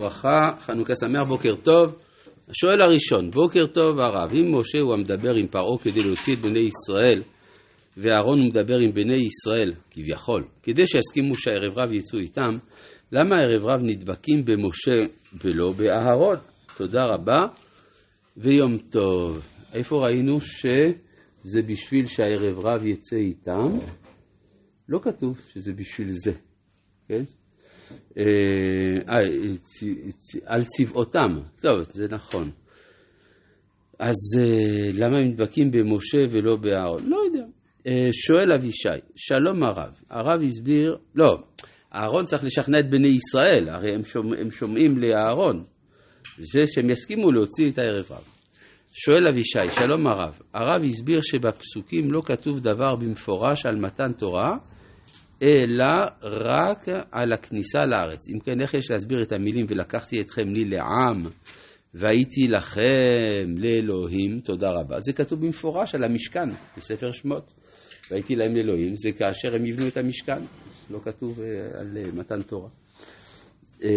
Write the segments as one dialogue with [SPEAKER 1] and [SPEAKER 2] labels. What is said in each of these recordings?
[SPEAKER 1] ברכה, חנוכה שמח, בוקר טוב. השואל הראשון, בוקר טוב הרב, אם משה הוא המדבר עם פרעה כדי להוציא את בני ישראל, ואהרון הוא מדבר עם בני ישראל, כביכול, כדי שיסכימו שהערב רב יצאו איתם, למה הערב רב נדבקים במשה ולא באהרון? תודה רבה ויום טוב. איפה ראינו שזה בשביל שהערב רב יצא איתם? לא כתוב שזה בשביל זה, כן? אה, אה, על צבאותם, טוב, זה נכון. אז אה, למה הם נדבקים במשה ולא באהרון? לא יודע. שואל אבישי, שלום הרב, הרב הסביר, לא, אהרון צריך לשכנע את בני ישראל, הרי הם, שומע, הם שומעים לאהרון, זה שהם יסכימו להוציא את הערב רב. שואל אבישי, שלום הרב, הרב הסביר שבפסוקים לא כתוב דבר במפורש על מתן תורה, אלא רק על הכניסה לארץ. אם כן, איך יש להסביר את המילים ולקחתי אתכם לי לעם והייתי לכם לאלוהים, תודה רבה. זה כתוב במפורש על המשכן בספר שמות. והייתי להם לאלוהים, זה כאשר הם יבנו את המשכן, לא כתוב אה, על אה, מתן תורה. אה,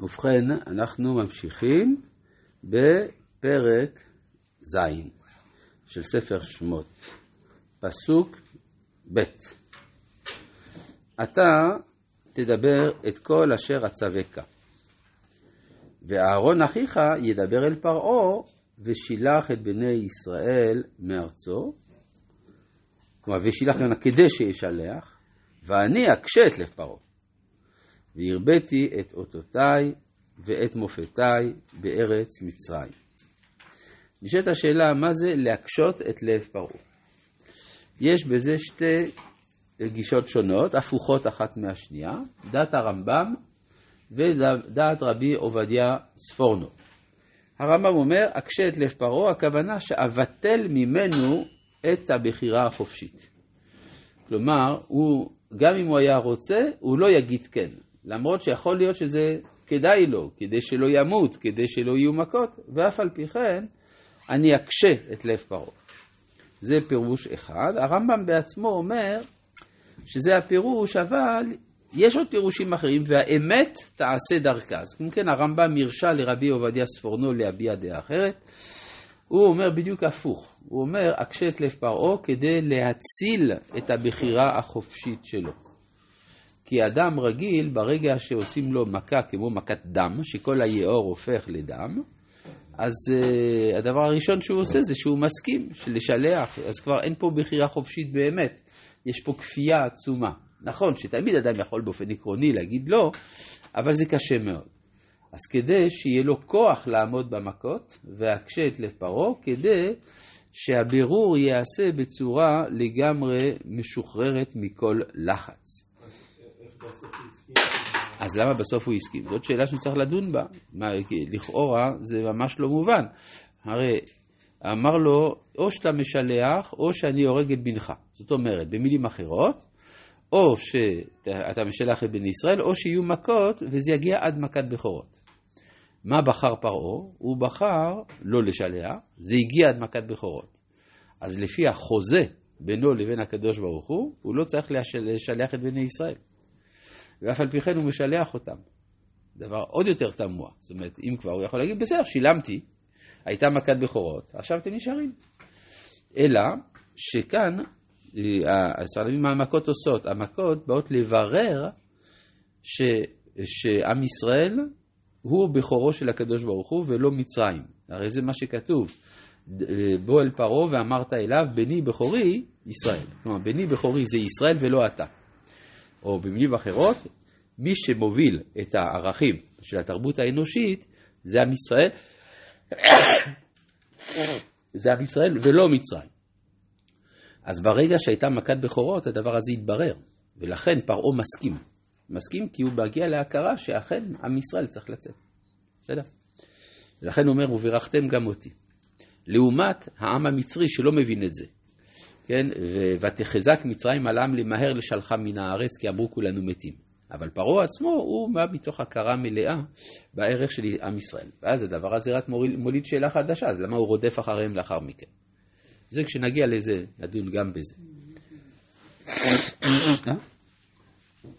[SPEAKER 1] ובכן, אנחנו ממשיכים בפרק ז' של ספר שמות, פסוק ב' אתה תדבר את כל אשר אצווך. ואהרון אחיך ידבר אל פרעה ושילח את בני ישראל מארצו. כלומר, ושילח ממנה כדי שישלח, ואני אקשה את לב פרעה. והרביתי את אותותיי ואת מופתיי בארץ מצרים. נשאלת השאלה, מה זה להקשות את לב פרעה? יש בזה שתי גישות שונות, הפוכות אחת מהשנייה, דת הרמב"ם ודעת רבי עובדיה ספורנו. הרמב"ם אומר, אקשה את לב פרעה, הכוונה שאבטל ממנו את הבחירה החופשית. כלומר, הוא, גם אם הוא היה רוצה, הוא לא יגיד כן. למרות שיכול להיות שזה כדאי לו, כדי שלא ימות, כדי שלא יהיו מכות, ואף על פי כן, אני אקשה את לב פרעה. זה פירוש אחד. הרמב"ם בעצמו אומר שזה הפירוש, אבל יש עוד פירושים אחרים, והאמת תעשה דרכה. אז אם כן, הרמב"ם הרשה לרבי עובדיה ספורנו להביע דעה אחרת. הוא אומר בדיוק הפוך. הוא אומר, אקשה את לב פרעה כדי להציל את הבחירה החופשית שלו. כי אדם רגיל, ברגע שעושים לו מכה כמו מכת דם, שכל היאור הופך לדם, אז uh, הדבר הראשון שהוא עושה זה שהוא מסכים לשלח, אז כבר אין פה בחירה חופשית באמת. יש פה כפייה עצומה. נכון שתמיד אדם יכול באופן עקרוני להגיד לא, אבל זה קשה מאוד. אז כדי שיהיה לו כוח לעמוד במכות, ואקשה את לב פרעה, כדי שהבירור ייעשה בצורה לגמרי משוחררת מכל לחץ. אז למה בסוף הוא הסכים? זאת שאלה שצריך לדון בה. מה, לכאורה זה ממש לא מובן. הרי אמר לו, או שאתה משלח, או שאני הורג את בנך. זאת אומרת, במילים אחרות, או שאתה משלח את בני ישראל, או שיהיו מכות, וזה יגיע עד מכת בכורות. מה בחר פרעה? הוא בחר לא לשלח, זה הגיע עד מכת בכורות. אז לפי החוזה בינו לבין הקדוש ברוך הוא, הוא לא צריך לשלח את בני ישראל. ואף על פי כן הוא משלח אותם. דבר עוד יותר תמוה. זאת אומרת, אם כבר, הוא יכול להגיד, בסדר, שילמתי, הייתה מכת בכורות, עכשיו אתם נשארים. אלא שכאן, הספרדים מה המכות עושות? המכות באות לברר ש, שעם ישראל הוא בכורו של הקדוש ברוך הוא ולא מצרים. הרי זה מה שכתוב. בוא אל פרעה ואמרת אליו, בני בכורי ישראל. כלומר, בני בכורי זה ישראל ולא אתה. או במילים אחרות, מי שמוביל את הערכים של התרבות האנושית זה עם ישראל, זה עם ישראל ולא מצרים. אז ברגע שהייתה מכת בכורות, הדבר הזה התברר, ולכן פרעה מסכים. מסכים כי הוא מגיע להכרה שאכן עם ישראל צריך לצאת. בסדר? ולכן הוא אומר, וברכתם גם אותי. לעומת העם המצרי שלא מבין את זה. כן, ותחזק מצרים על העם למהר לשלחה מן הארץ, כי אמרו כולנו מתים. אבל פרעה עצמו, הוא בא מתוך הכרה מלאה בערך של עם ישראל. ואז הדבר הזה רק מוליד שאלה חדשה, אז למה הוא רודף אחריהם לאחר מכן? זה כשנגיע לזה, נדון גם בזה.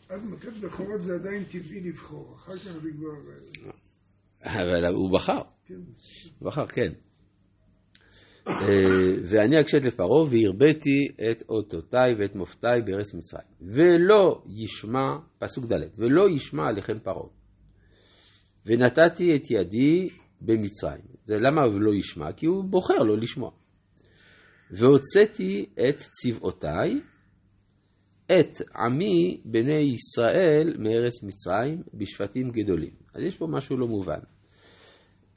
[SPEAKER 2] עד מכת בכורות זה עדיין טבעי לבחור, אחר כך זה כבר... אה,
[SPEAKER 1] אבל הוא בחר,
[SPEAKER 2] כן.
[SPEAKER 1] הוא בחר, כן. אה, ואני אקשת לפרעה והרביתי את אותותיי ואת מופתיי בארץ מצרים. ולא ישמע, פסוק ד', ולא ישמע עליכם פרעה. ונתתי את ידי במצרים. זה למה הוא לא ישמע? כי הוא בוחר לא לשמוע. והוצאתי את צבאותיי, את עמי בני ישראל מארץ מצרים בשבטים גדולים. אז יש פה משהו לא מובן.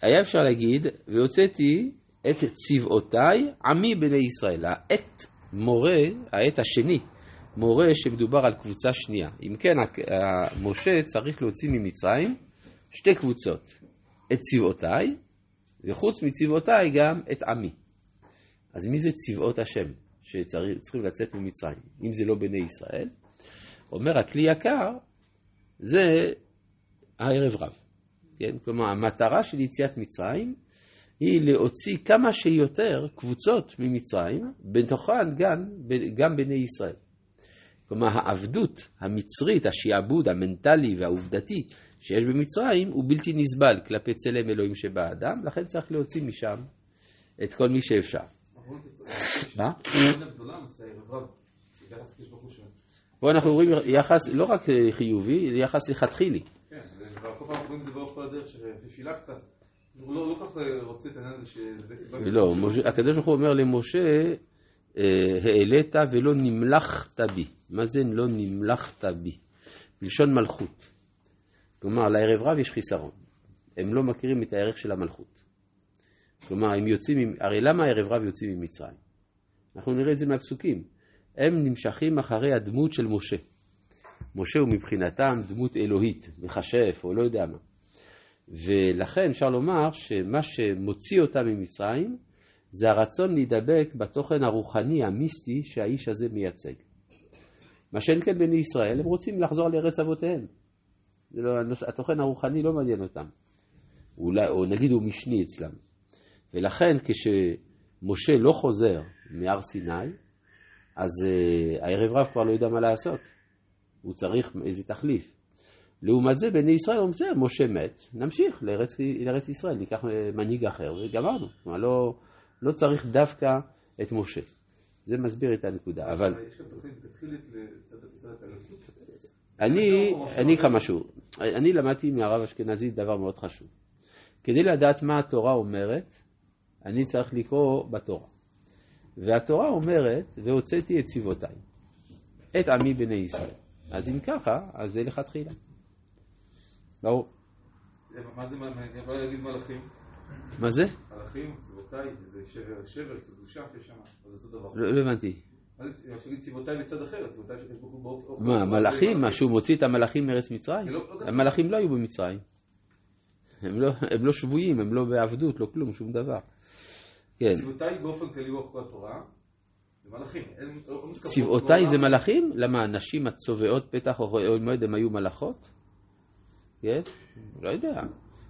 [SPEAKER 1] היה אפשר להגיד, והוצאתי את צבאותיי עמי בני ישראל. העת מורה, העת השני, מורה שמדובר על קבוצה שנייה. אם כן, משה צריך להוציא ממצרים שתי קבוצות, את צבאותיי, וחוץ מצבאותיי גם את עמי. אז מי זה צבאות השם שצריכים לצאת ממצרים? אם זה לא בני ישראל, אומר הכלי יקר, זה הערב רב. כן? כלומר, המטרה של יציאת מצרים היא להוציא כמה שיותר קבוצות ממצרים, בתוכן גם, גם בני ישראל. כלומר, העבדות המצרית, השעבוד המנטלי והעובדתי שיש במצרים הוא בלתי נסבל כלפי צלם אלוהים שבאדם, לכן צריך להוציא משם את כל מי שאפשר. מה? פה אנחנו רואים יחס לא רק חיובי, יחס לכתחילי.
[SPEAKER 3] כן, כל פעם רואים את זה כל הדרך, שפילה קצת. הוא לא כל כך רוצה את העניין הזה שזה...
[SPEAKER 1] לא, הקדוש ברוך הוא אומר למשה, אה, העלית ולא נמלכת בי. מה זה לא נמלכת בי? בלשון מלכות. כלומר, לערב רב יש חיסרון. הם לא מכירים את הערך של המלכות. כלומר, הם יוצאים, הרי למה הערב רב יוצאים ממצרים? אנחנו נראה את זה מהפסוקים. הם נמשכים אחרי הדמות של משה. משה הוא מבחינתם דמות אלוהית, מכשף או לא יודע מה. ולכן אפשר לומר שמה שמוציא אותם ממצרים זה הרצון להידבק בתוכן הרוחני המיסטי שהאיש הזה מייצג. מה שאין כן בני ישראל, הם רוצים לחזור לארץ אבותיהם. לא, התוכן הרוחני לא מעניין אותם. אולי, או נגיד הוא משני אצלם. ולכן כשמשה לא חוזר מהר סיני, אז uh, הערב רב כבר לא יודע מה לעשות. הוא צריך איזה תחליף. לעומת זה, בני ישראל אומרים, בסדר, משה מת, נמשיך לארץ, לארץ ישראל, ניקח מנהיג אחר וגמרנו. כלומר, לא, לא צריך דווקא את משה. זה מסביר את הנקודה, אבל... אני, אני אגיד לך משהו. אני למדתי מהרב אשכנזי דבר מאוד חשוב. כדי לדעת מה התורה אומרת, אני צריך לקרוא בתורה. והתורה אומרת, והוצאתי את צבאותיי, את עמי בני ישראל. אז אם ככה, אז זה לכתחילה. ברור.
[SPEAKER 3] מה זה, אני יכול להגיד מלאכים?
[SPEAKER 1] מה זה?
[SPEAKER 3] מלאכים, צבאותיי, זה שבר, שבר, זה קדושה שיש שם, אז אותו דבר.
[SPEAKER 1] לא הבנתי.
[SPEAKER 3] מה זה,
[SPEAKER 1] מלאכים? מה, שהוא מוציא את המלאכים מארץ מצרים? המלאכים לא היו במצרים. הם לא, לא שבויים, הם לא בעבדות, לא כלום, שום דבר.
[SPEAKER 3] כן. צבאותיי באופן כללי באופן התורה, זה.
[SPEAKER 1] צבאותיי זה מלאכים? למה הנשים הצובעות פתח אוהל מועד הם היו מלאכות? כן? לא יודע.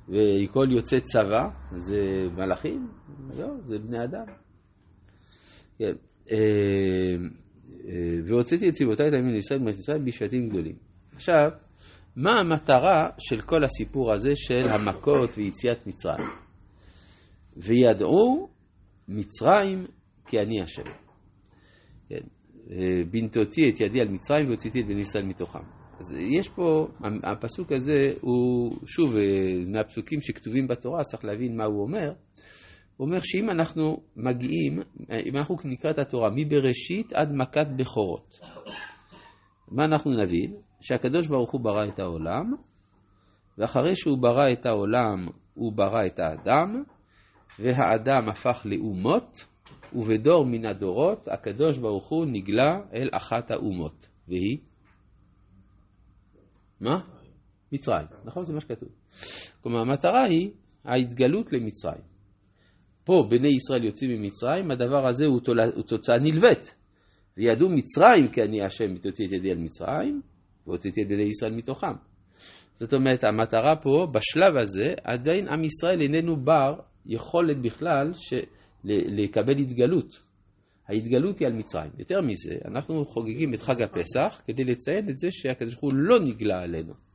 [SPEAKER 1] וכל יוצא צבא זה מלאכים? לא, זה בני אדם. כן. אה, אה, והוצאתי את צבאותיי את הימין לישראל ומאת ישראל בשבטים גדולים. עכשיו, מה המטרה של כל הסיפור הזה של המכות ויציאת מצרים? וידעו מצרים כי אני השם. כן. אה, בנתותי את ידי על מצרים והוצאתי את בני ישראל מתוכם. אז יש פה, הפסוק הזה הוא, שוב, אה, מהפסוקים שכתובים בתורה, צריך להבין מה הוא אומר. הוא אומר שאם אנחנו מגיעים, אם אנחנו נקרא את התורה מבראשית עד מכת בכורות, מה אנחנו נבין? שהקדוש ברוך הוא ברא את העולם, ואחרי שהוא ברא את העולם, הוא ברא את האדם, והאדם הפך לאומות, ובדור מן הדורות הקדוש ברוך הוא נגלה אל אחת האומות, והיא? מה? מצרים, נכון? זה מה שכתוב. כלומר, המטרה היא ההתגלות למצרים. פה בני ישראל יוצאים ממצרים, הדבר הזה הוא, תוצאה נלווית. וידעו מצרים כי אני השם ותוציא את ידי על מצרים, והוצאתי את בני ישראל מתוכם. זאת אומרת, המטרה פה, בשלב הזה, עדיין עם ישראל איננו בר יכולת בכלל של... לקבל התגלות. ההתגלות היא על מצרים. יותר מזה, אנחנו חוגגים את חג הפסח כדי לציין את זה שהקדוש ברוך הוא לא נגלה עלינו.